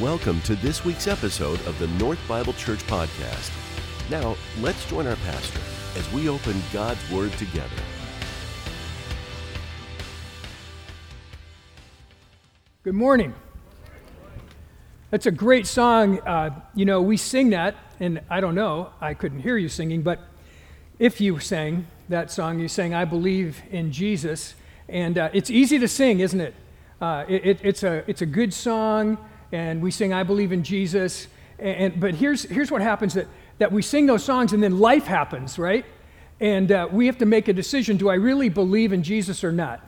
Welcome to this week's episode of the North Bible Church Podcast. Now, let's join our pastor as we open God's Word together. Good morning. That's a great song. Uh, you know, we sing that, and I don't know, I couldn't hear you singing, but if you sang that song, you sang, I believe in Jesus. And uh, it's easy to sing, isn't it? Uh, it, it? it's, a, it's a good song, and we sing, I believe in Jesus. And, and, but here's, here's what happens that, that we sing those songs, and then life happens, right? And uh, we have to make a decision do I really believe in Jesus or not?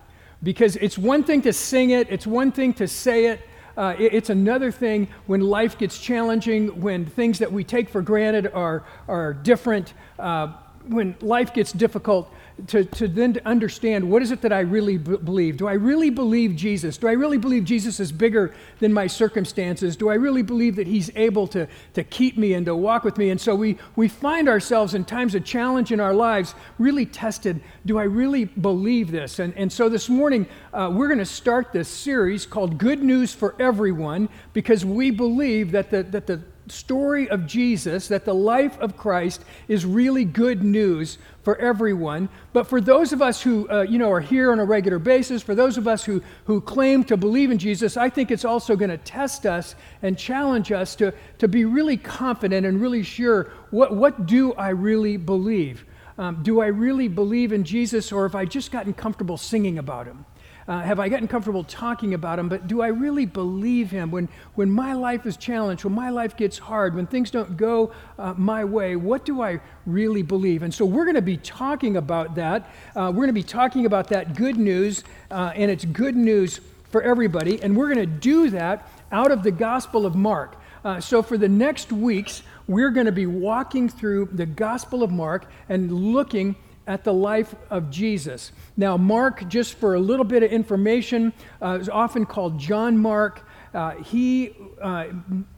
Because it's one thing to sing it, it's one thing to say it. Uh, it, it's another thing when life gets challenging, when things that we take for granted are, are different, uh, when life gets difficult to, to then to understand what is it that I really b- believe? Do I really believe Jesus? Do I really believe Jesus is bigger than my circumstances? Do I really believe that He's able to, to keep me and to walk with me? And so we, we find ourselves in times of challenge in our lives really tested. Do I really believe this? And, and so this morning, uh, we're going to start this series called Good News for Everyone because we believe that the, that the story of Jesus, that the life of Christ is really good news for everyone. But for those of us who, uh, you know, are here on a regular basis, for those of us who, who claim to believe in Jesus, I think it's also going to test us and challenge us to, to be really confident and really sure what, what do I really believe? Um, do I really believe in Jesus, or have I just gotten comfortable singing about him? Uh, have I gotten comfortable talking about him? But do I really believe him when, when my life is challenged, when my life gets hard, when things don't go uh, my way? What do I really believe? And so we're going to be talking about that. Uh, we're going to be talking about that good news, uh, and it's good news for everybody. And we're going to do that out of the Gospel of Mark. Uh, so for the next weeks, we're going to be walking through the Gospel of Mark and looking at the life of Jesus. Now, Mark, just for a little bit of information, uh, is often called John Mark. Uh, he, uh,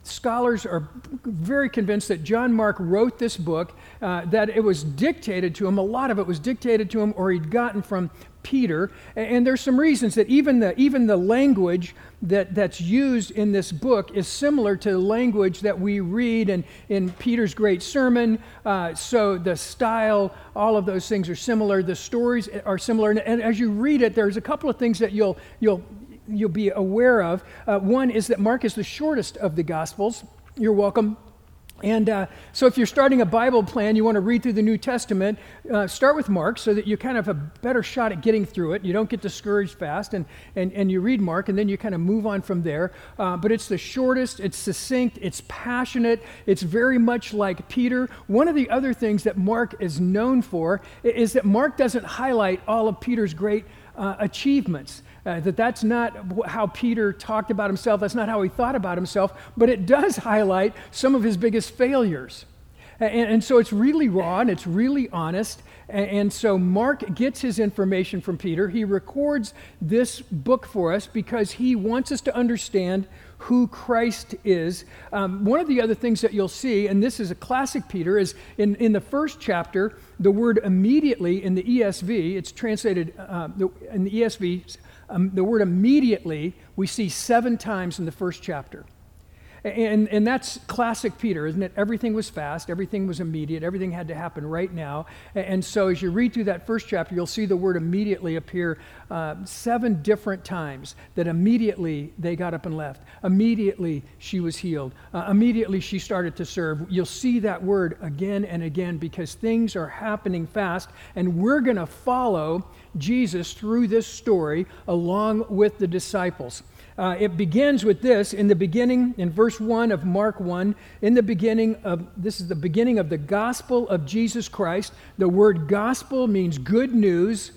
scholars are very convinced that John Mark wrote this book, uh, that it was dictated to him. A lot of it was dictated to him, or he'd gotten from Peter. And there's some reasons that even the, even the language that, that's used in this book is similar to the language that we read in, in Peter's great sermon. Uh, so the style, all of those things are similar. The stories are similar. And, and, as you read it, there's a couple of things that you'll, you'll, you'll be aware of. Uh, one is that Mark is the shortest of the Gospels. You're welcome and uh, so, if you're starting a Bible plan, you want to read through the New Testament, uh, start with Mark so that you kind of have a better shot at getting through it. You don't get discouraged fast, and, and, and you read Mark, and then you kind of move on from there. Uh, but it's the shortest, it's succinct, it's passionate, it's very much like Peter. One of the other things that Mark is known for is that Mark doesn't highlight all of Peter's great uh, achievements. Uh, that that's not how Peter talked about himself, that's not how he thought about himself, but it does highlight some of his biggest failures. And, and so it's really raw and it's really honest. And, and, so Mark gets his information from Peter. He records this book for us because he wants us to understand who Christ is. Um, one of the other things that you'll see, and this is a classic Peter, is in, in the first chapter, the word immediately in the ESV, it's translated uh, in the ESV, um, the word immediately we see seven times in the first chapter. And, and that's classic Peter, isn't it? Everything was fast, everything was immediate, everything had to happen right now. And so as you read through that first chapter, you'll see the word immediately appear uh, seven different times. That immediately they got up and left. Immediately she was healed. Uh, immediately she started to serve. You'll see that word again and again because things are happening fast, and we're going to follow Jesus through this story along with the disciples. Uh, it begins with this in the beginning, in verse 1 of Mark 1. In the beginning of, this is the beginning of the gospel of Jesus Christ. The word gospel means good news,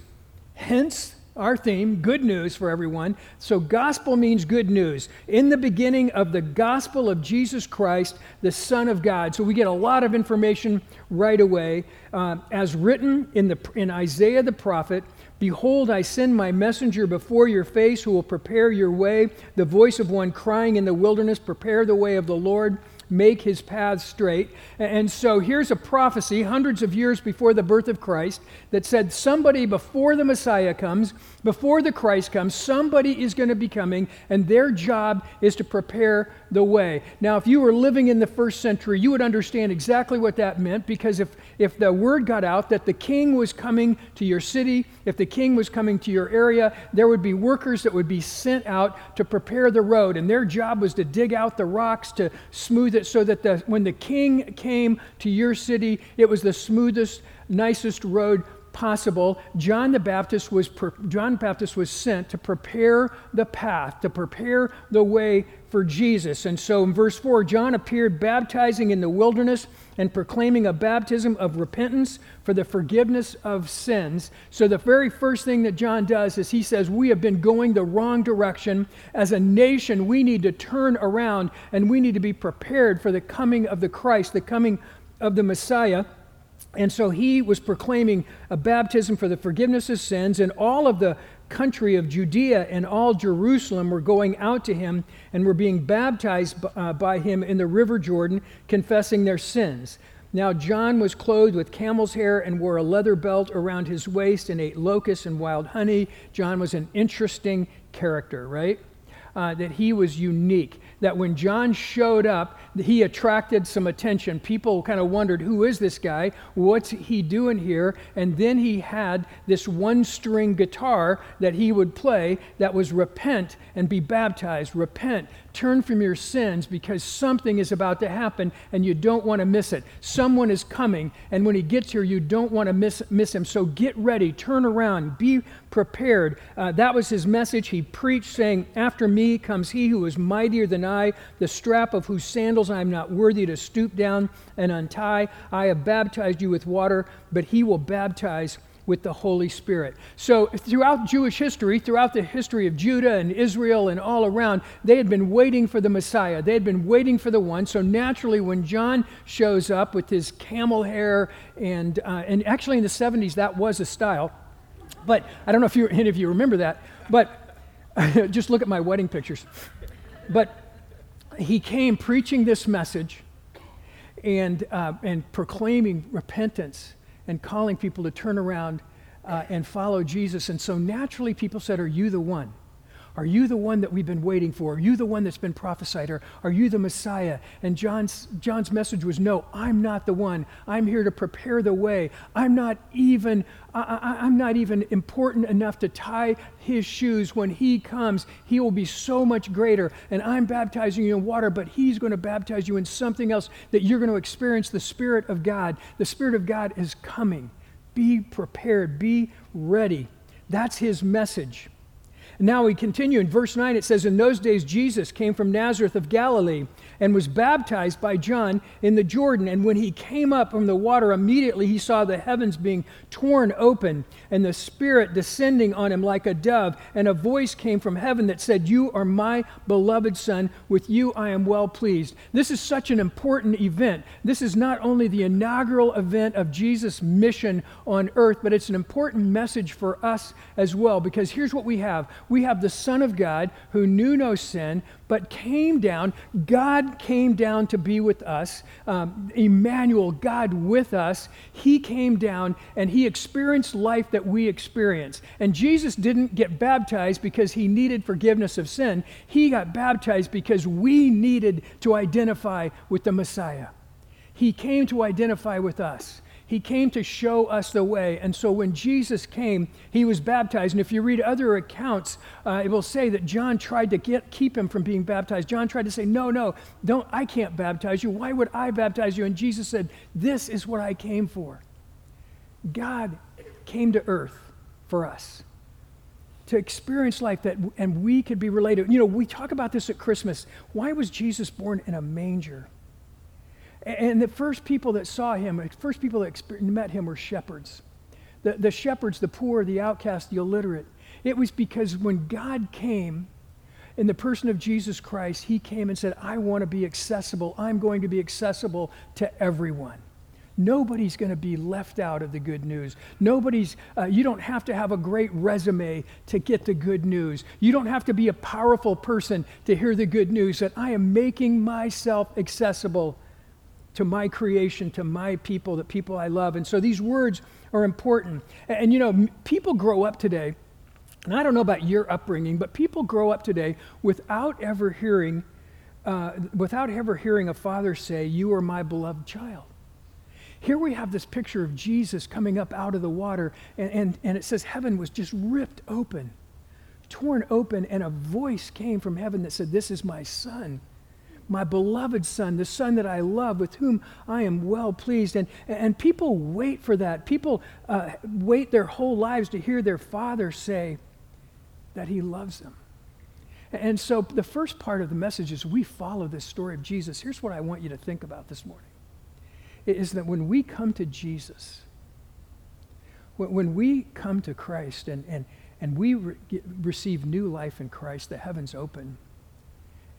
hence our theme, good news for everyone. So, gospel means good news. In the beginning of the gospel of Jesus Christ, the Son of God. So, we get a lot of information right away. Uh, as written in, the, in Isaiah the prophet, Behold, I send my messenger before your face who will prepare your way, the voice of one crying in the wilderness, Prepare the way of the Lord, make his paths straight. And so here's a prophecy hundreds of years before the birth of Christ that said somebody before the Messiah comes, before the Christ comes, somebody is going to be coming, and their job is to prepare the way. Now, if you were living in the first century, you would understand exactly what that meant because if, if the word got out that the king was coming to your city, if the king was coming to your area, there would be workers that would be sent out to prepare the road, and their job was to dig out the rocks to smooth it so that the, when the king came to your city, it was the smoothest, nicest road possible, John the Baptist was John Baptist was sent to prepare the path, to prepare the way for Jesus. And so in verse 4, John appeared baptizing in the wilderness and proclaiming a baptism of repentance for the forgiveness of sins. So the very first thing that John does is he says, We have been going the wrong direction. As a nation, we need to turn around and we need to be prepared for the coming of the Christ, the coming of the Messiah. And so he was proclaiming a baptism for the forgiveness of sins, and all of the country of Judea and all Jerusalem were going out to him and were being baptized uh, by him in the river Jordan, confessing their sins. Now, John was clothed with camel's hair and wore a leather belt around his waist and ate locusts and wild honey. John was an interesting character, right? Uh, that he was unique that when John showed up, he attracted some attention. People kind of wondered, who is this guy? What's he doing here? And then he had this one string guitar that he would play that was repent and be baptized. Repent, turn from your sins because something is about to happen and you don't want to miss it. Someone is coming, and when he gets here, you don't want to miss, miss him. So get ready, turn around, be prepared. Uh, that was his message. He preached, saying, After me comes he who is mightier than I, the strap of whose sandals I am not worthy to stoop down and untie. I have baptized you with water, but he will baptize with the Holy Spirit. So, throughout Jewish history, throughout the history of Judah and Israel and all around, they had been waiting for the Messiah. They had been waiting for the one. So, naturally, when John shows up with his camel hair, and, uh, and actually in the 70s, that was a style. But I don't know if you, any of you remember that, but just look at my wedding pictures. But he came preaching this message and, uh, and proclaiming repentance and calling people to turn around uh, and follow Jesus. And so naturally, people said, Are you the one? Are you the one that we've been waiting for? Are you the one that's been prophesied? Or are you the Messiah? And John's, John's message was no, I'm not the one. I'm here to prepare the way. I'm not even, I, am not even important enough to tie his shoes. When he comes, he will be so much greater. And I'm baptizing you in water, but he's going to baptize you in something else that you're going to experience the Spirit of God. The Spirit of God is coming. Be prepared, be ready. That's his message. Now we continue in verse 9. It says, In those days, Jesus came from Nazareth of Galilee and was baptized by John in the Jordan. And when he came up from the water, immediately he saw the heavens being torn open and the Spirit descending on him like a dove. And a voice came from heaven that said, You are my beloved Son. With you I am well pleased. This is such an important event. This is not only the inaugural event of Jesus' mission on earth, but it's an important message for us as well. Because here's what we have we have the Son of God who knew no sin, but came down. God came down to be with us. Um, Emmanuel, God with us. He came down and he experienced life that we experience. And Jesus didn't get baptized because he needed forgiveness of sin. He got baptized because we needed to identify with the Messiah. He came to identify with us. He came to show us the way. And so when Jesus came, he was baptized. And if you read other accounts, uh, it will say that John tried to get, keep him from being baptized. John tried to say, No, no, don't, I can't baptize you. Why would I baptize you? And Jesus said, This is what I came for. God came to earth for us to experience life that and we could be related you know we talk about this at christmas why was jesus born in a manger and the first people that saw him, the first people that met him were shepherds. The, the shepherds, the poor, the outcast, the illiterate. It was because when God came in the person of Jesus Christ, he came and said, I want to be accessible. I'm going to be accessible to everyone. Nobody's going to be left out of the good news. Nobody's, uh, you don't have to have a great resume to get the good news. You don't have to be a powerful person to hear the good news that I am making myself accessible to my creation, to my people, the people I love. And so these words are important. And, and you know, people grow up today, and I don't know about your upbringing, but people grow up today without ever hearing, uh, without ever hearing a father say, You are my beloved child. Here we have this picture of Jesus coming up out of the water, and, and, and it says heaven was just ripped open, torn open, and a voice came from heaven that said, This is my son, my beloved son, the son that I love, with whom I am well pleased. And, and people wait for that. People uh, wait their whole lives to hear their father say that he loves them. And so the first part of the message is we follow this story of Jesus. Here's what I want you to think about this morning is that when we come to Jesus, when we come to Christ and, and, and we re- receive new life in Christ, the heavens open,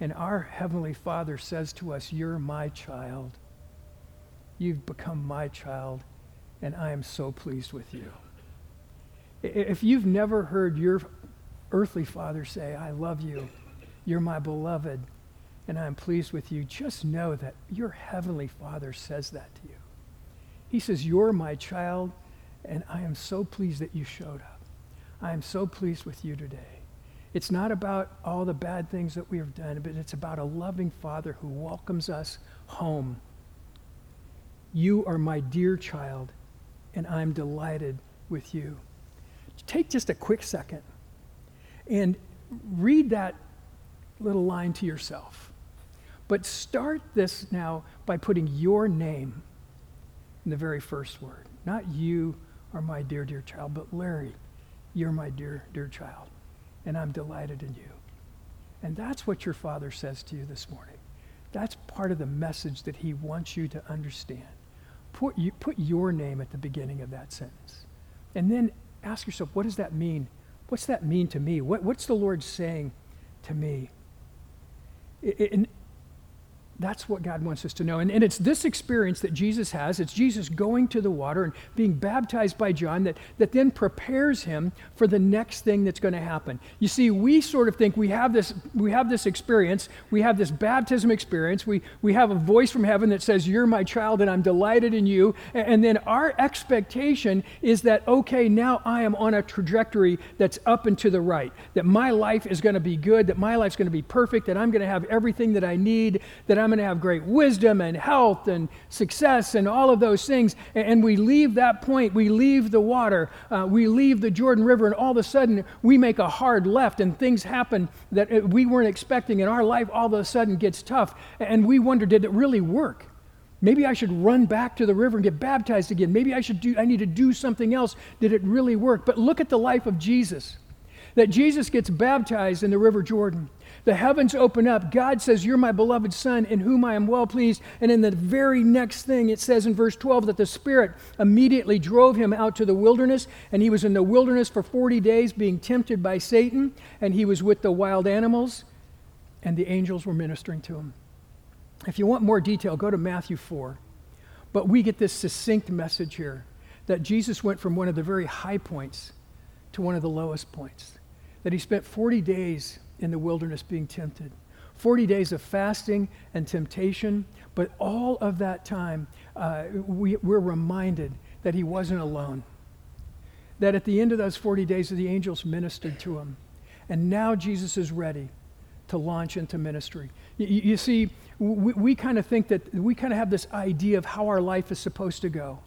and our Heavenly Father says to us, You're my child. You've become my child, and I am so pleased with you. If you've never heard your earthly father say, I love you, you're my beloved, and I'm pleased with you, just know that your heavenly Father says that to you. He says, You're my child, and I am so pleased that you showed up. I am so pleased with you today. It's not about all the bad things that we have done, but it's about a loving Father who welcomes us home. You are my dear child, and I'm delighted with you. Take just a quick second and read that little line to yourself. But start this now by putting your name in the very first word. Not you are my dear, dear child, but Larry, you're my dear, dear child. And I'm delighted in you. And that's what your father says to you this morning. That's part of the message that he wants you to understand. Put, you, put your name at the beginning of that sentence. And then ask yourself, what does that mean? What's that mean to me? What, what's the Lord saying to me? And that's what God wants us to know. And, and it's this experience that Jesus has. It's Jesus going to the water and being baptized by John that, that then prepares him for the next thing that's going to happen. You see, we sort of think we have this, we have this experience, we have this baptism experience, we, we have a voice from heaven that says, You're my child and I'm delighted in you. And, and then our expectation is that, okay, now I am on a trajectory that's up and to the right, that my life is going to be good, that my life's going to be perfect, that I'm going to have everything that I need, that I'm I'm going to have great wisdom and health and success and all of those things. And we leave that point, we leave the water, uh, we leave the Jordan River, and all of a sudden we make a hard left and things happen that uh, we weren't expecting, and our life all of a sudden gets tough. And we wonder, did it really work? Maybe I should run back to the river and get baptized again. Maybe I should do I need to do something else. Did it really work? But look at the life of Jesus. That Jesus gets baptized in the River Jordan. The heavens open up. God says, You're my beloved Son, in whom I am well pleased. And in the very next thing, it says in verse 12 that the Spirit immediately drove him out to the wilderness. And he was in the wilderness for 40 days, being tempted by Satan. And he was with the wild animals, and the angels were ministering to him. If you want more detail, go to Matthew 4. But we get this succinct message here that Jesus went from one of the very high points to one of the lowest points. That he spent 40 days in the wilderness being tempted. 40 days of fasting and temptation, but all of that time, uh, we, we're reminded that he wasn't alone. That at the end of those 40 days, the angels ministered to him. And now Jesus is ready to launch into ministry. You, you see, we, we kind of think that we kind of have this idea of how our life is supposed to go.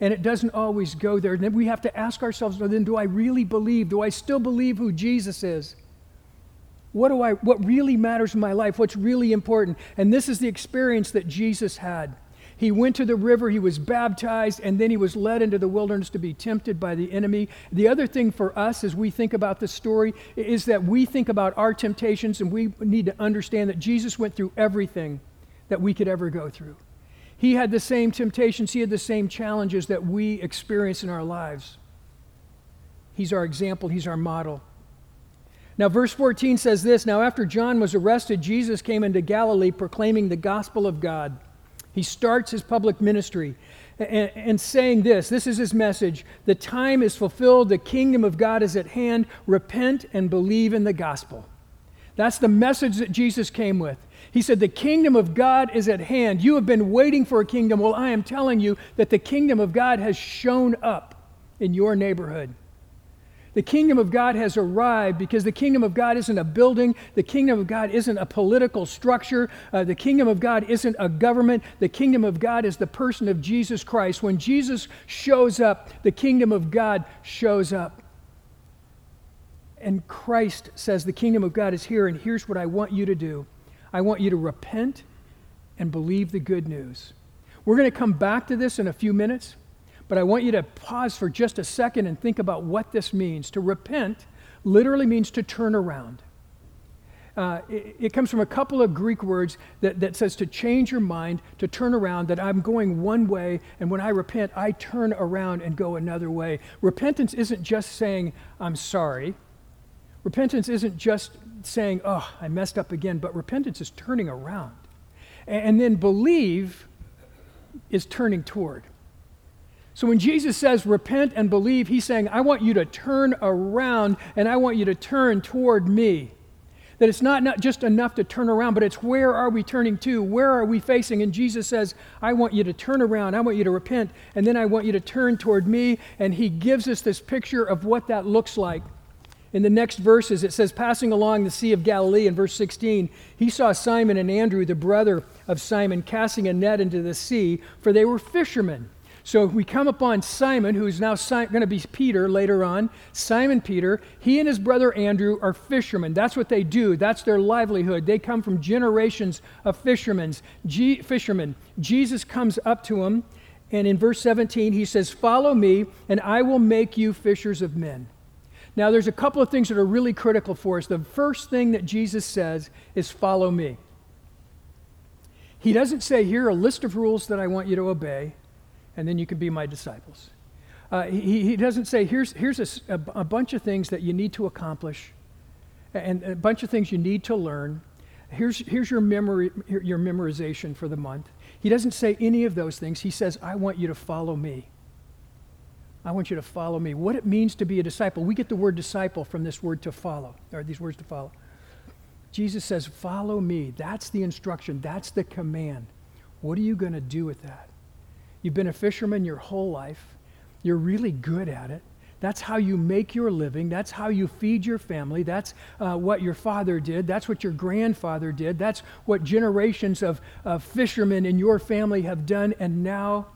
And it doesn't always go there. And then we have to ask ourselves, well, then do I really believe? Do I still believe who Jesus is? What do I what really matters in my life? What's really important? And this is the experience that Jesus had. He went to the river, he was baptized, and then he was led into the wilderness to be tempted by the enemy. The other thing for us as we think about the story is that we think about our temptations and we need to understand that Jesus went through everything that we could ever go through. He had the same temptations, he had the same challenges that we experience in our lives. He's our example, he's our model. Now, verse 14 says this Now, after John was arrested, Jesus came into Galilee proclaiming the gospel of God. He starts his public ministry. and, and, saying this this is his message the time is fulfilled, the kingdom of God is at hand. Repent and believe in the gospel. That's the message that Jesus came with. He said, The kingdom of God is at hand. You have been waiting for a kingdom. Well, I am telling you that the kingdom of God has shown up in your neighborhood. The kingdom of God has arrived because the kingdom of God isn't a building. The kingdom of God isn't a political structure. Uh, the kingdom of God isn't a government. The kingdom of God is the person of Jesus Christ. When Jesus shows up, the kingdom of God shows up. And Christ says, The kingdom of God is here, and here's what I want you to do I want you to repent and believe the good news. We're going to come back to this in a few minutes. But I want you to pause for just a second and think about what this means. To repent literally means to turn around. Uh, it, it, comes from a couple of Greek words that, that says to change your mind, to turn around, that I'm going one way, and when I repent, I turn around and go another way. Repentance isn't just saying, I'm sorry. Repentance isn't just saying, oh, I messed up again, but repentance is turning around. And, and then believe is turning toward. So when Jesus says repent and believe, he's saying, I want you to turn around and I want you to turn toward me. That it's not, not just enough to turn around, but it's where are we turning to? Where are we facing? And Jesus says, I want you to turn around. I want you to repent. And then I want you to turn toward me. And he gives us this picture of what that looks like. In the next verses, it says, Passing along the Sea of Galilee, in verse 16, he saw Simon and Andrew, the brother of Simon, casting a net into the sea, for they were fishermen. So we come upon Simon, who is now si- going to be Peter later on. Simon Peter, he and his brother Andrew are fishermen. That's what they do. That's their livelihood. They come from generations of fishermen. Fishermen. Jesus comes up to them, and in verse 17 he says, "Follow me, and I will make you fishers of men." Now, there's a couple of things that are really critical for us. The first thing that Jesus says is, Follow me. He doesn't say, Here are a list of rules that I want you to obey and then you can be my disciples. Uh, he, he doesn't say, here's, here's a, a, bunch of things that you need to accomplish and a bunch of things you need to learn. Here's, here's your, memory, your memorization for the month. He doesn't say any of those things. He says, I want you to follow me. I want you to follow me. What it means to be a disciple. We get the word disciple from this word to follow, or these words to follow. Jesus says, Follow me. That's the instruction, that's the command. What are you going to do with that? You've been a fisherman your whole life. You're really good at it. That's how you make your living. That's how you feed your family. That's uh, what your father did. That's what your grandfather did. That's what generations of, of fishermen in your family have done. And now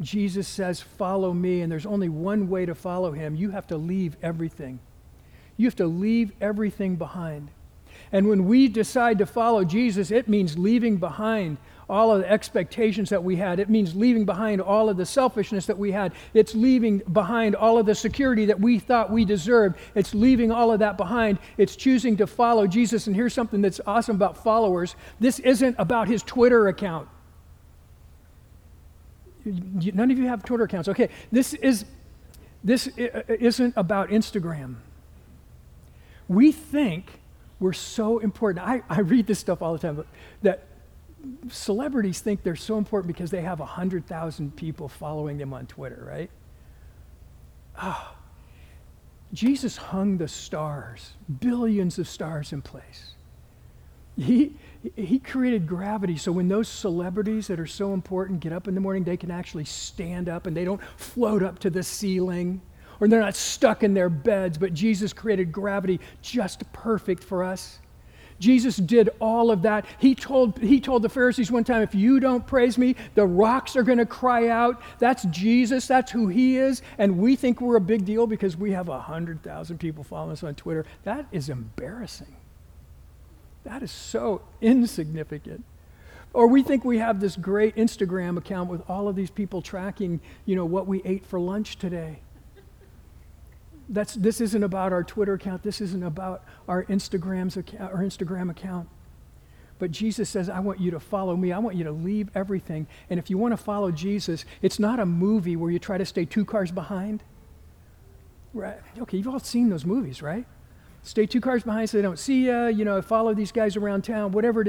Jesus says, Follow me. And there's only one way to follow him. You have to leave everything. You have to leave everything behind. And when we decide to follow Jesus, it means leaving behind all of the expectations that we had. It means leaving behind all of the selfishness that we had. It's leaving behind all of the security that we thought we deserved. It's leaving all of that behind. It's choosing to follow Jesus. And here's something that's awesome about followers this isn't about his Twitter account. None of you have Twitter accounts. Okay, this is this uh, isn't about Instagram. We think we're so important. I, I read this stuff all the time, that celebrities think they're so important because they have 100,000 people following them on Twitter, right? Oh, Jesus hung the stars, billions of stars in place. He, he created gravity so when those celebrities that are so important get up in the morning, they can actually stand up and they don't float up to the ceiling or they're not stuck in their beds. But Jesus created gravity just perfect for us. Jesus did all of that. He told, he told the Pharisees one time, if you don't praise me, the rocks are going to cry out. That's Jesus. That's who he is. And we think we're a big deal because we have 100,000 people following us on Twitter. That is embarrassing. That is so insignificant. Or we think we have this great Instagram account with all of these people tracking, you know, what we ate for lunch today. That's, this isn't about our Twitter account. This isn't about our Instagram's account, our Instagram account. But Jesus says, I want you to follow me. I want you to leave everything. And if you want to follow Jesus, it's not a movie where you try to stay two cars behind. Right? Okay, you've all seen those movies, right? stay two cars behind so they don't see you, you know, follow these guys around town, whatever.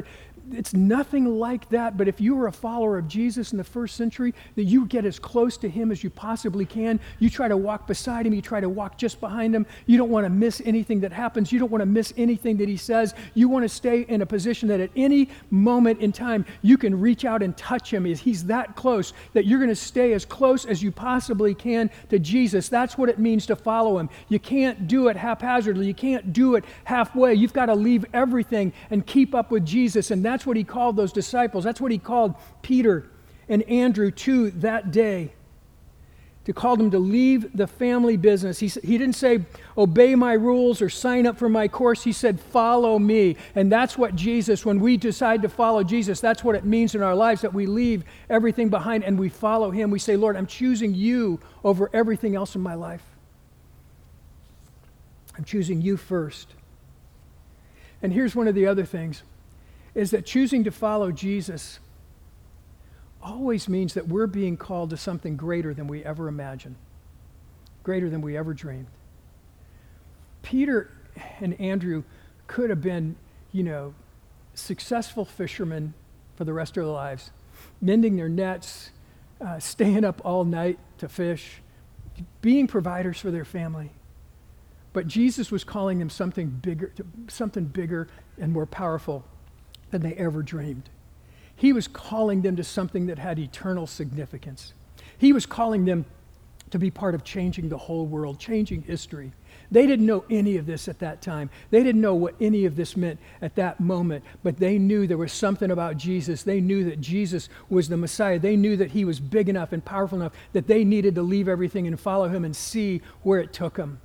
It's nothing like that. But if you were a follower of Jesus in the first century, that you get as close to him as you possibly can. You try to walk beside him, you try to walk just behind him. You don't want to miss anything that happens. You don't want to miss anything that he says. You want to stay in a position that at any moment in time you can reach out and touch him. He's that close that you're going to stay as close as you possibly can to Jesus. That's what it means to follow him. You can't do it haphazardly. You can't do it halfway. You've got to leave everything and keep up with Jesus. And that's what he called those disciples. That's what he called Peter and Andrew to that day. To call them to leave the family business. He, he didn't say, obey my rules or sign up for my course. He said, follow me. And that's what Jesus, when we decide to follow Jesus, that's what it means in our lives that we leave everything behind and we follow him. We say, Lord, I'm choosing you over everything else in my life. I'm choosing you first. And here's one of the other things is that choosing to follow Jesus always means that we're being called to something greater than we ever imagined, greater than we ever dreamed. Peter and Andrew could have been, you know, successful fishermen for the rest of their lives, mending their nets, uh, staying up all night to fish, being providers for their family. But Jesus was calling them something bigger, something bigger and more powerful than they ever dreamed. He was calling them to something that had eternal significance. He was calling them to be part of changing the whole world, changing history. They didn't know any of this at that time. They didn't know what any of this meant at that moment, but they knew there was something about Jesus. They knew that Jesus was the Messiah. They knew that he was big enough and powerful enough that they needed to leave everything and follow him and see where it took them.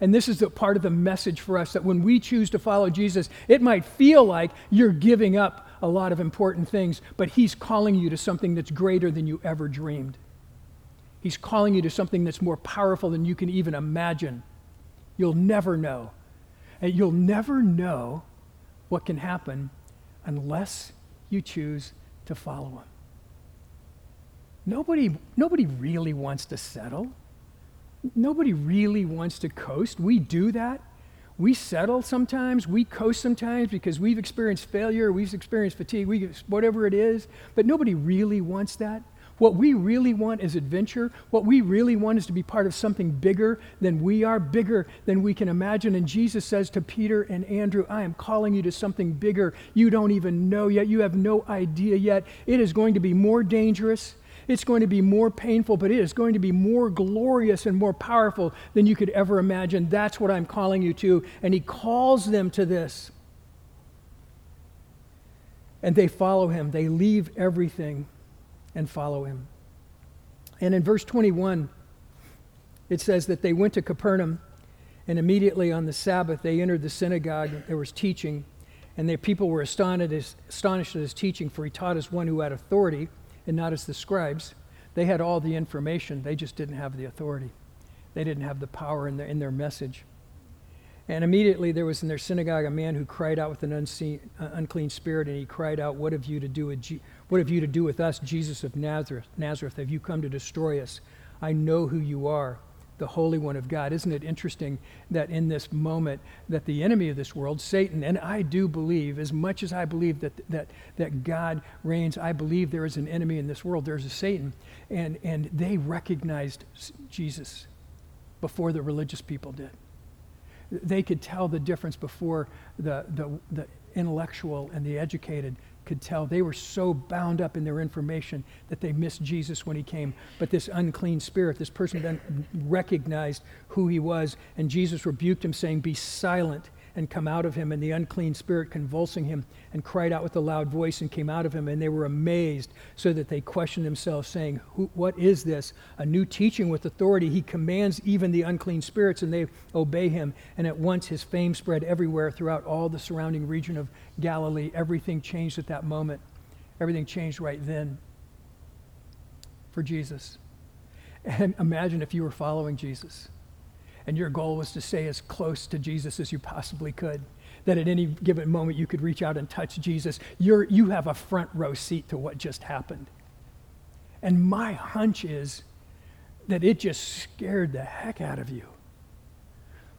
And this is the part of the message for us that when we choose to follow Jesus, it might feel like you're giving up a lot of important things, but He's calling you to something that's greater than you ever dreamed. He's calling you to something that's more powerful than you can even imagine. You'll never know. And you'll never know what can happen unless you choose to follow Him. Nobody, nobody really wants to settle. Nobody really wants to coast. We do that. We settle sometimes, we coast sometimes because we've experienced failure, we've experienced fatigue, we, whatever it is, but nobody really wants that. What we really want is adventure. What we really want is to be part of something bigger than we are, bigger than we can imagine. And Jesus says to Peter and Andrew, I am calling you to something bigger. You don't even know yet. You have no idea yet. It is going to be more dangerous. It's going to be more painful, but it is going to be more glorious and more powerful than you could ever imagine. That's what I'm calling you to. And he calls them to this. And they follow him. They leave everything and follow him. And in verse 21, it says that they went to Capernaum, and immediately on the Sabbath they entered the synagogue. There was teaching, and the people were astonished, astonished at his teaching, for he taught as one who had authority and not as the scribes. They had all the information, they just didn't have the authority. They didn't have the power in their, in their message. And immediately there was in their synagogue a man who cried out with an unseen, uh, unclean spirit, and he cried out, "What have you to do with what have you to do with us, Jesus of Nazareth? Nazareth, have you come to destroy us? I know who you are, the Holy One of God. Isn't it interesting that in this moment that the enemy of this world, Satan, and I do believe, as much as I believe that, that, that God reigns, I believe there is an enemy in this world. There's a Satan. And, and they recognized Jesus before the religious people did. They could tell the difference before the, the, the intellectual and the educated could tell they were so bound up in their information that they missed Jesus when he came. But this unclean spirit, this person then recognized who he was, and Jesus rebuked him, saying, Be silent and come out of him. And the unclean spirit, convulsing him, and cried out with a loud voice and came out of him. And they were amazed, so that they questioned themselves, saying, What is this? A new teaching with authority. He commands even the unclean spirits, and they obey him. And at once his fame spread everywhere throughout all the surrounding region of Galilee. Everything changed at that moment. Everything changed right then for Jesus. And imagine if you were following Jesus and your goal was to stay as close to Jesus as you possibly could. That at any given moment you could reach out and touch Jesus. You're, you have a front row seat to what just happened. And my hunch is that it just scared the heck out of you.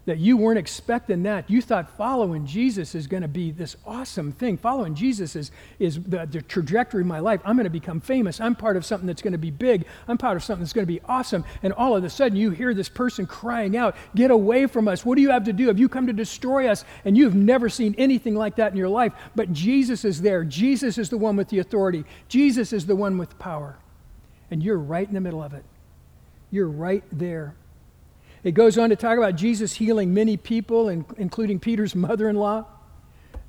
That you weren't expecting that. You thought following Jesus is going to be this awesome thing. Following Jesus is, is the, the trajectory of my life. I'm going to become famous. I'm part of something that's going to be big. I'm part of something that's going to be awesome. And all of a sudden, you hear this person crying out, Get away from us. What do you have to do? Have you come to destroy us? And you've never seen anything like that in your life. But Jesus is there. Jesus is the one with the authority, Jesus is the one with power. And you're right in the middle of it. You're right there. It goes on to talk about Jesus healing many people, including Peter's mother in law.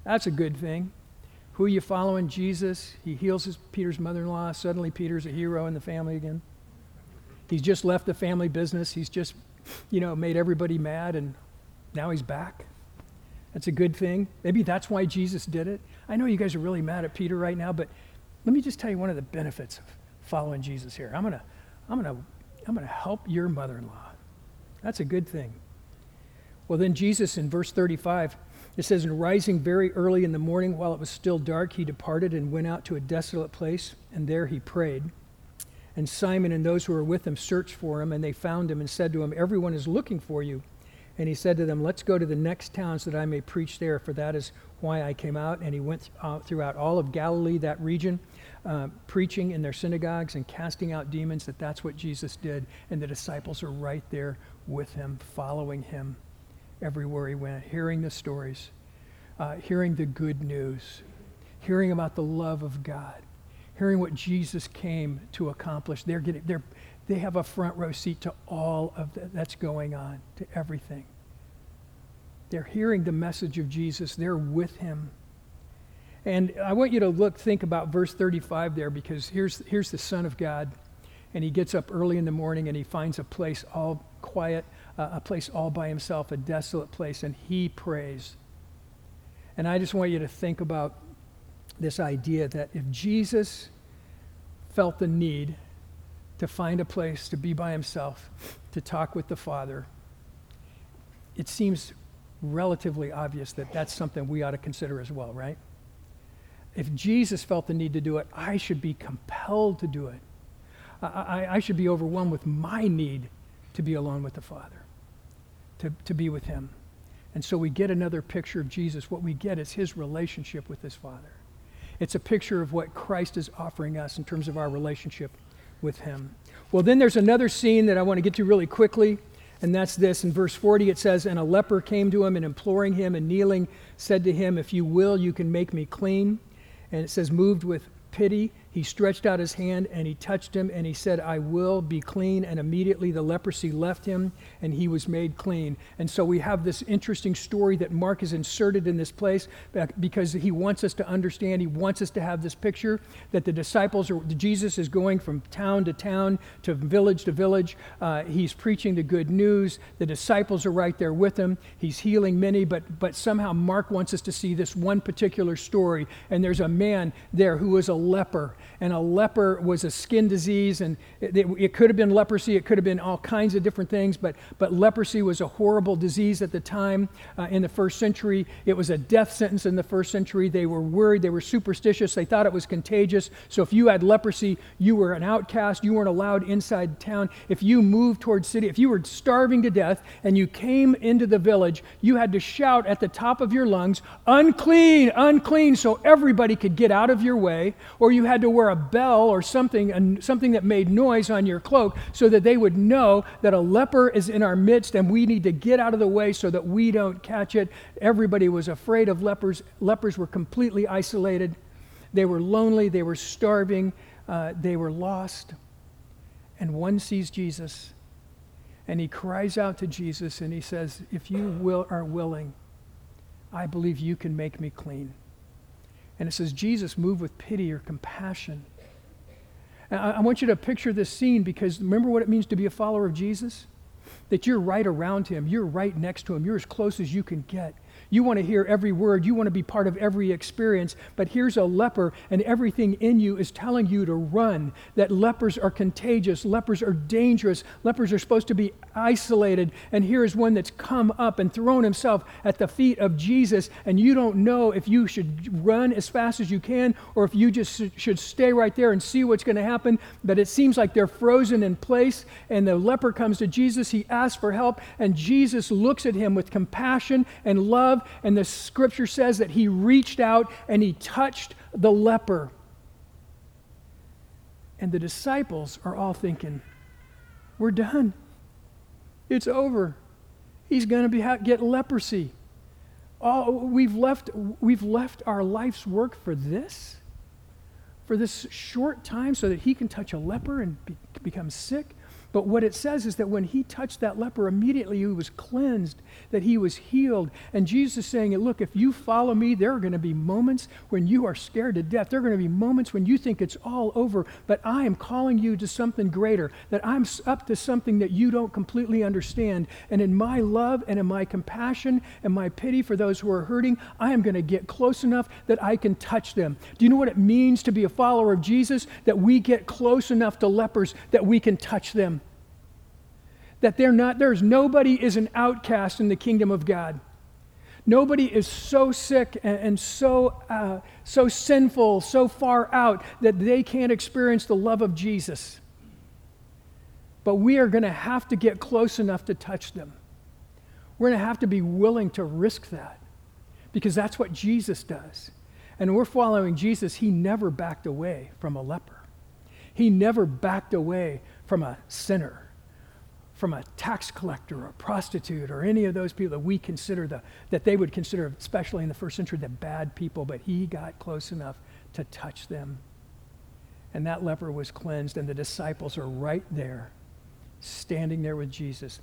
That's a good thing. Who are you following? Jesus. He heals his, Peter's mother in law. Suddenly, Peter's a hero in the family again. He's just left the family business. He's just, you know, made everybody mad, and now he's back. That's a good thing. Maybe that's why Jesus did it. I know you guys are really mad at Peter right now, but let me just tell you one of the benefits of following Jesus here. I'm going to I'm going to I'm going to help your mother-in-law. That's a good thing. Well, then Jesus in verse 35, it says, And rising very early in the morning while it was still dark, he departed and went out to a desolate place, and there he prayed. And Simon and those who were with him searched for him, and they found him and said to him, Everyone is looking for you. And he said to them, Let's go to the next towns that I may preach there, for that is why I came out. And he went throughout all of Galilee, that region, uh, preaching in their synagogues and casting out demons, that that's what Jesus did. And the disciples are right there with him, following him everywhere he went, hearing the stories, uh, hearing the good news, hearing about the love of God, hearing what Jesus came to accomplish. They're getting, they're, they have a front row seat to all of that that's going on, to everything. They're hearing the message of Jesus. They're with him. And I want you to look, think about verse 35 there, because here's, here's the Son of God, and he gets up early in the morning and he finds a place all quiet, uh, a place all by himself, a desolate place, and he prays. And I just want you to think about this idea that if Jesus felt the need to find a place to be by himself, to talk with the Father, it seems relatively obvious that that's something we ought to consider as well, right? If Jesus felt the need to do it, I should be compelled to do it. I, I, I should be overwhelmed with my need to be alone with the Father, to, to be with Him. And so we get another picture of Jesus. What we get is His relationship with His Father. It's a picture of what Christ is offering us in terms of our relationship with Him. Well, then there's another scene that I want to get to really quickly, and that's this. In verse 40, it says, And a leper came to him and imploring him and kneeling, said to him, If you will, you can make me clean. And it says, Moved with pity, he stretched out his hand and he touched him and he said, I will be clean. And immediately the leprosy left him and he was made clean. And so we have this interesting story that Mark has inserted in this place because he wants us to understand, he wants us to have this picture that the disciples are, Jesus is going from town to town, to village to village. Uh, he's preaching the good news. The disciples are right there with him. He's healing many, but, but somehow Mark wants us to see this one particular story. And there's a man there who is a leper and a leper was a skin disease, and it, it, it, could have been leprosy, it could have been all kinds of different things, but, but leprosy was a horrible disease at the time uh, in the first century. It was a death sentence in the first century. They were worried, they were superstitious, they thought it was contagious. So if you had leprosy, you were an outcast, you weren't allowed inside town. If you moved towards city, if you were starving to death and you came into the village, you had to shout at the top of your lungs, unclean, unclean, so everybody could get out of your way, or you had to wear a bell or something, something that made noise on your cloak so that they would know that a leper is in our midst and we need to get out of the way so that we don't catch it. Everybody was afraid of lepers. Lepers were completely isolated. They were lonely. They were starving. Uh, they were lost. And one sees Jesus and he cries out to Jesus and he says, If you will, are willing, I believe you can make me clean. And it says, Jesus moved with pity or compassion. And I, I want you to picture this scene because remember what it means to be a follower of Jesus? That you're right around him, you're right next to him, you're as close as you can get. You want to hear every word. You want to be part of every experience. But here's a leper, and everything in you is telling you to run. That lepers are contagious. Lepers are dangerous. Lepers are supposed to be isolated. And here is one that's come up and thrown himself at the feet of Jesus. And you don't know if you should run as fast as you can or if you just should stay right there and see what's going to happen. But it seems like they're frozen in place. And the leper comes to Jesus. He asks for help. And Jesus looks at him with compassion and love love. And the scripture says that he reached out and he touched the leper. And the disciples are all thinking, we're done. It's over. He's going to get leprosy. Oh, we've left, we've left our life's work for this? For this short time so that he can touch a leper and be, become sick? But what it says is that when he touched that leper, immediately he was cleansed, that he was healed. And Jesus is saying, Look, if you follow me, there are going to be moments when you are scared to death. There are going to be moments when you think it's all over. But I am calling you to something greater, that I'm up to something that you don't completely understand. And in my love and in my compassion and my pity for those who are hurting, I am going to get close enough that I can touch them. Do you know what it means to be a follower of Jesus? That we get close enough to lepers that we can touch them that they're not, there's nobody is an outcast in the kingdom of God. Nobody is so sick and, and so, uh, so sinful, so far out that they can't experience the love of Jesus. But we are going to have to get close enough to touch them. We're going to have to be willing to risk that because that's what Jesus does. And we're following Jesus. He never backed away from a leper, he never backed away from a sinner from a tax collector or a prostitute or any of those people that we consider the, that they would consider, especially in the first century, the bad people, but he got close enough to touch them. And that leper was cleansed, and the disciples are right there, standing there with Jesus.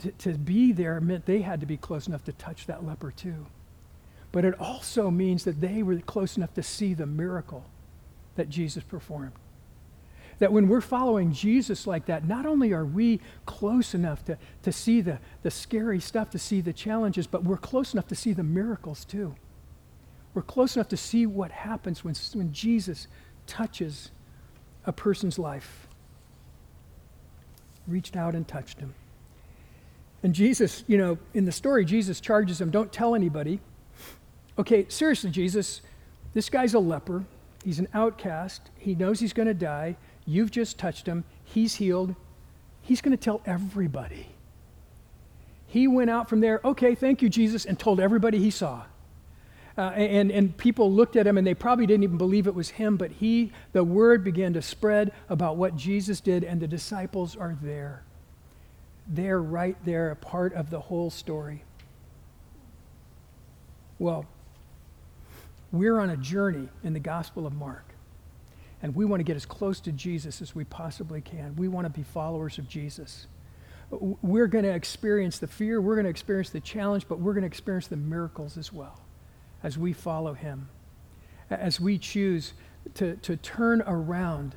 To, to be there meant they had to be close enough to touch that leper too. But it also means that they were close enough to see the miracle that Jesus performed. That when we're following Jesus like that, not only are we close enough to, to see the, the scary stuff, to see the challenges, but we're close enough to see the miracles too. We're close enough to see what happens when, when Jesus touches a person's life. Reached out and touched him. And Jesus, you know, in the story, Jesus charges him, don't tell anybody. Okay, seriously, Jesus, this guy's a leper. He's an outcast. He knows he's going to die. You've just touched him. He's healed. He's going to tell everybody. He went out from there, okay, thank you, Jesus, and told everybody he saw. Uh, and, and people looked at him and they probably didn't even believe it was him, but he, the word began to spread about what Jesus did, and the disciples are there. They're right there, a part of the whole story. Well, we're on a journey in the Gospel of Mark. And we want to get as close to Jesus as we possibly can. We want to be followers of Jesus. We're going to experience the fear, we're going to experience the challenge, but we're going to experience the miracles as well as we follow him. As we choose to, to turn around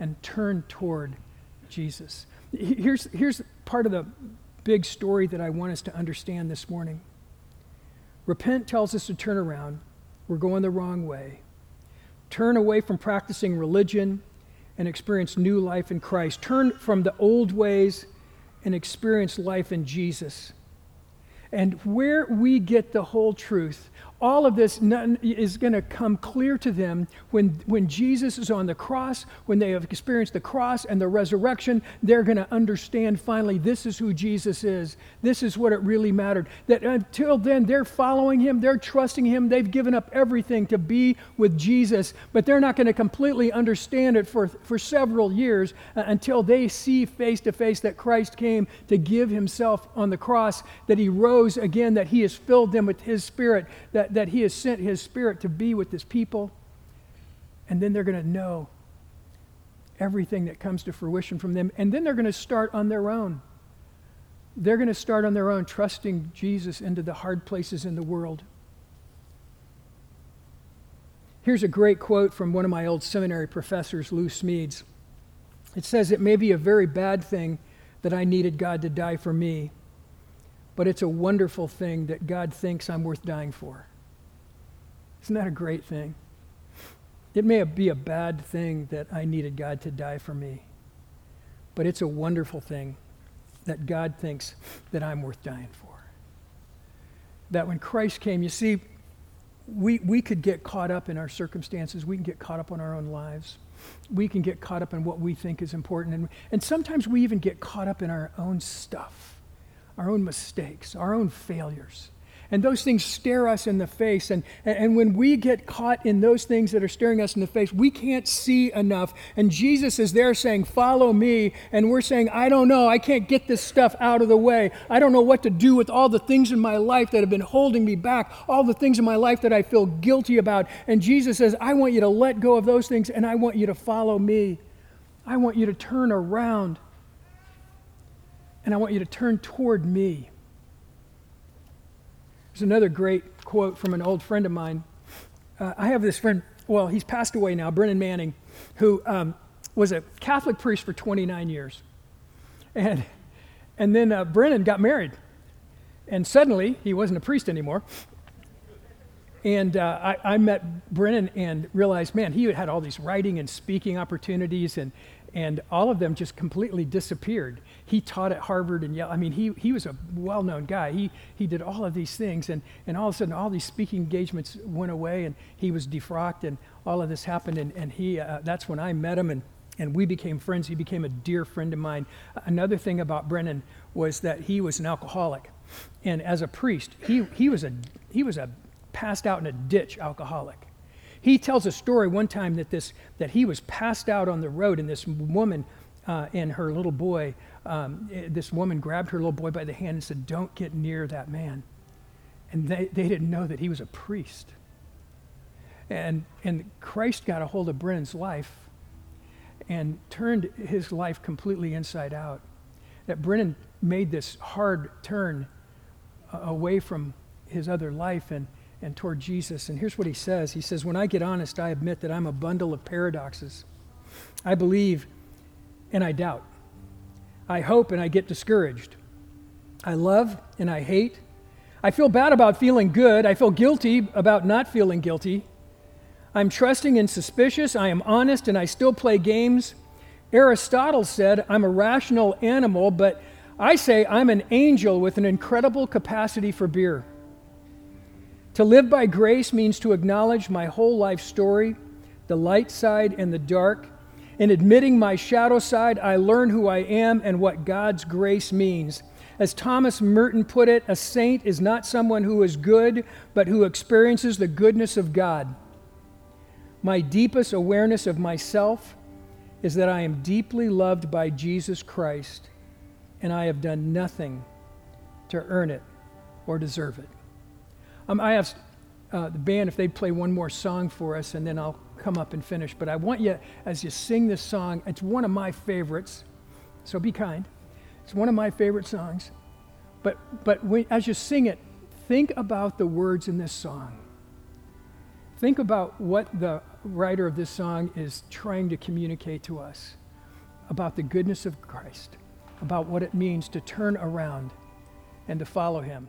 and turn toward Jesus. Here's, here's part of the big story that I want us to understand this morning. Repent tells us to turn around. We're going the wrong way turn away from practicing religion and experience new life in Christ. Turn from the old ways and experience life in Jesus. And where we get the whole truth all of this is going to come clear to them when, when Jesus is on the cross, when they have experienced the cross and the resurrection. They're going to understand finally this is who Jesus is. This is what it really mattered. That until then, they're following him, they're trusting him, they've given up everything to be with Jesus, but they're not going to completely understand it for, for several years uh, until they see face to face that Christ came to give himself on the cross, that he rose again, that he has filled them with his spirit, that that, He has sent His Spirit to be with His people. And then they're going to know everything that comes to fruition from them. And then they're going to start on their own. They're going to start on their own, trusting Jesus into the hard places in the world. Here's a great quote from one of my old seminary professors, Lou Smedes. It says, It may be a very bad thing that I needed God to die for me, but it's a wonderful thing that God thinks I'm worth dying for. Isn't that a great thing? It may be a bad thing that I needed God to die for me, but it's a wonderful thing that God thinks that I'm worth dying for. That when Christ came, you see, we, we could get caught up in our circumstances, we can get caught up on our own lives. We can get caught up in what we think is important. And, and sometimes we even get caught up in our own stuff, our own mistakes, our own failures and those things stare us in the face. And, and when we get caught in those things that are staring us in the face, we can't see enough. And Jesus is there saying, Follow me. And we're saying, I don't know. I can't get this stuff out of the way. I don't know what to do with all the things in my life that have been holding me back, all the things in my life that I feel guilty about. And Jesus says, I want you to let go of those things and I want you to follow me. I want you to turn around and I want you to turn toward me. Another great quote from an old friend of mine. Uh, I have this friend, well, he's passed away now, Brennan Manning, who um, was a Catholic priest for 29 years. And, and then uh, Brennan got married. And suddenly, he wasn't a priest anymore. And uh, I, I, met Brennan and realized, man, he had all these writing and speaking opportunities, and, and all of them just completely disappeared. He taught at Harvard and Yale. I mean, he, he was a well known guy. He, he did all of these things, and, and all of a sudden, all these speaking engagements went away, and he was defrocked, and all of this happened. And, and he, uh, that's when I met him, and, and we became friends. He became a dear friend of mine. Another thing about Brennan was that he was an alcoholic. And as a priest, he, he, was a, he was a passed out in a ditch alcoholic. He tells a story one time that, this, that he was passed out on the road, and this woman uh, and her little boy, um, this woman grabbed her little boy by the hand and said, Don't get near that man. And they, they didn't know that he was a priest. And, and Christ got a hold of Brennan's life and turned his life completely inside out. That Brennan made this hard turn uh, away from his other life and and toward Jesus. And here's what he says He says, When I get honest, I admit that I'm a bundle of paradoxes. I believe and I doubt. I hope and I get discouraged. I love and I hate. I feel bad about feeling good. I feel guilty about not feeling guilty. I'm trusting and suspicious. I am honest and I still play games. Aristotle said, I'm a rational animal, but I say I'm an angel with an incredible capacity for beer. To live by grace means to acknowledge my whole life story, the light side and the dark. In admitting my shadow side, I learn who I am and what God's grace means. As Thomas Merton put it, a saint is not someone who is good, but who experiences the goodness of God. My deepest awareness of myself is that I am deeply loved by Jesus Christ, and I have done nothing to earn it or deserve it. Um, I asked uh, the band if they'd play one more song for us, and then I'll come up and finish. But I want you, as you sing this song, it's one of my favorites, so be kind. It's one of my favorite songs. But, but when, as you sing it, think about the words in this song. Think about what the writer of this song is trying to communicate to us about the goodness of Christ, about what it means to turn around and to follow Him.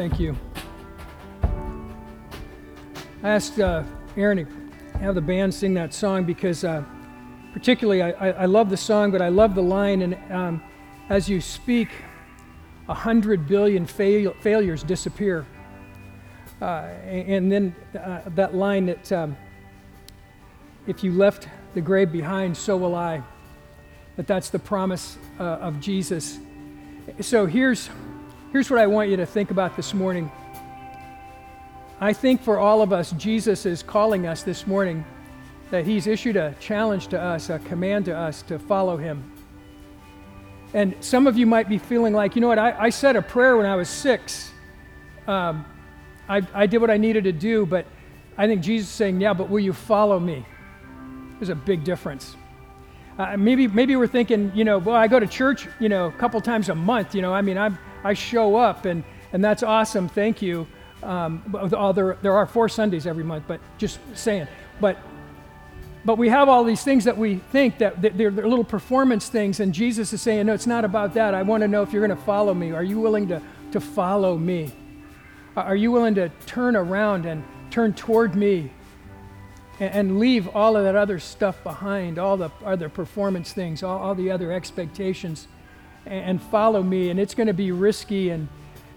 Thank you. I asked uh, Aaron to have the band sing that song because, uh, particularly, I, I, I, love the song, but I love the line. And um, as you speak, a hundred billion fail- failures disappear. Uh, and then uh, that line that um, if you left the grave behind, so will I. That that's the promise uh, of Jesus. So here's Here's what I want you to think about this morning. I think for all of us, Jesus is calling us this morning that He's issued a challenge to us, a command to us to follow Him. And some of you might be feeling like, you know what, I, I said a prayer when I was six. Um, I, I did what I needed to do, but I think Jesus is saying, yeah, but will you follow me? There's a big difference. Uh, maybe, maybe we're thinking, you know, well, I go to church, you know, a couple times a month. You know, I mean, i I show up, and, and that's awesome. Thank you. Um, there, there are four Sundays every month, but just saying. But, but we have all these things that we think that they're, they're little performance things, and Jesus is saying, no, it's not about that. I want to know if you're going to follow me. Are you willing to, to follow me? Are you willing to turn around and turn toward me and, and leave all of that other stuff behind, all the other performance things, all, all the other expectations, and, and follow me? And it's going to be risky and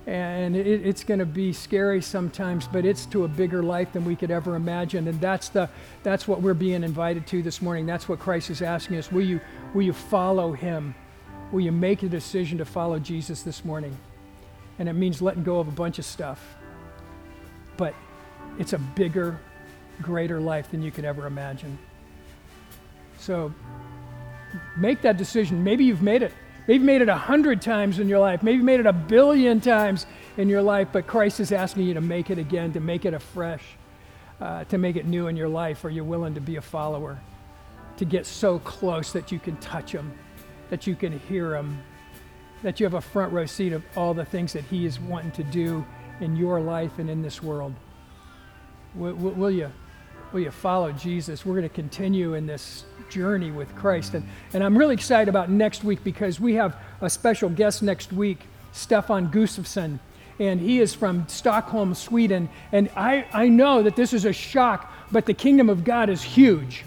and it, it's going to be scary sometimes but it's to a bigger life than we could ever imagine. And that's the that's what we're being invited to this morning. That's what christ is asking us. Will you will you follow him? Will you make a decision to follow jesus this morning? And it means letting go of a bunch of stuff. But it's a bigger greater life than you could ever imagine so make that decision maybe you've made it Maybe you've made it a hundred times in your life. Maybe you've made it a billion times in your life, but Christ is asking you to make it again, to make it afresh, uh, to make it new in your life. Are you willing to be a follower? To get so close that you can touch Him, that you can hear Him, that you have a front row seat of all the things that He is wanting to do in your life and in this world. Will, you? Will you follow Jesus? We're going to continue in this journey with Christ. And, and I'm really excited about next week because we have a special guest next week, Stefan Gustavsson. And he is from Stockholm, Sweden. And I, I know that this is a shock, but the kingdom of God is huge.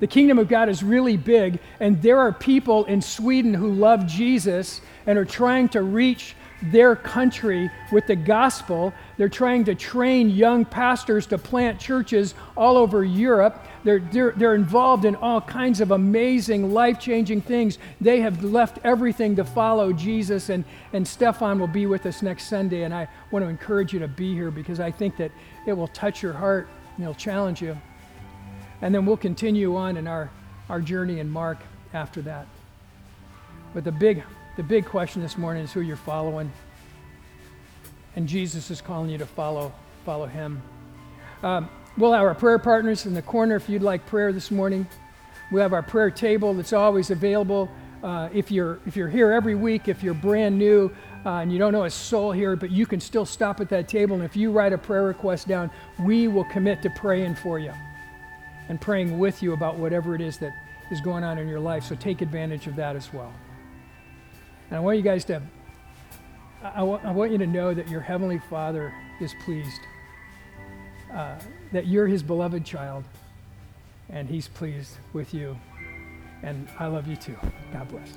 The kingdom of God is really big, and there are people in Sweden who love Jesus and are trying to reach their country with the gospel. They're trying to train young pastors to plant churches all over Europe. They're, they're, they're involved in all kinds of amazing, life changing things. They have left everything to follow Jesus, and, and Stefan will be with us next Sunday. And I want to encourage you to be here because I think that it will touch your heart and it'll challenge you. And then we'll continue on in our, our journey in Mark after that. But the big the big question this morning is who you're following. And Jesus is calling you to follow, follow him. Um, we'll have our prayer partners in the corner if you'd like prayer this morning. We have our prayer table that's always available. Uh, if, you're, if you're here every week, if you're brand new uh, and you don't know a soul here, but you can still stop at that table. And if you write a prayer request down, we will commit to praying for you and praying with you about whatever it is that is going on in your life. So take advantage of that as well. And I want you guys to, I, want, want you to know that your Heavenly Father is pleased, uh, that you're His beloved child, and He's pleased with you. And I love you too. God bless.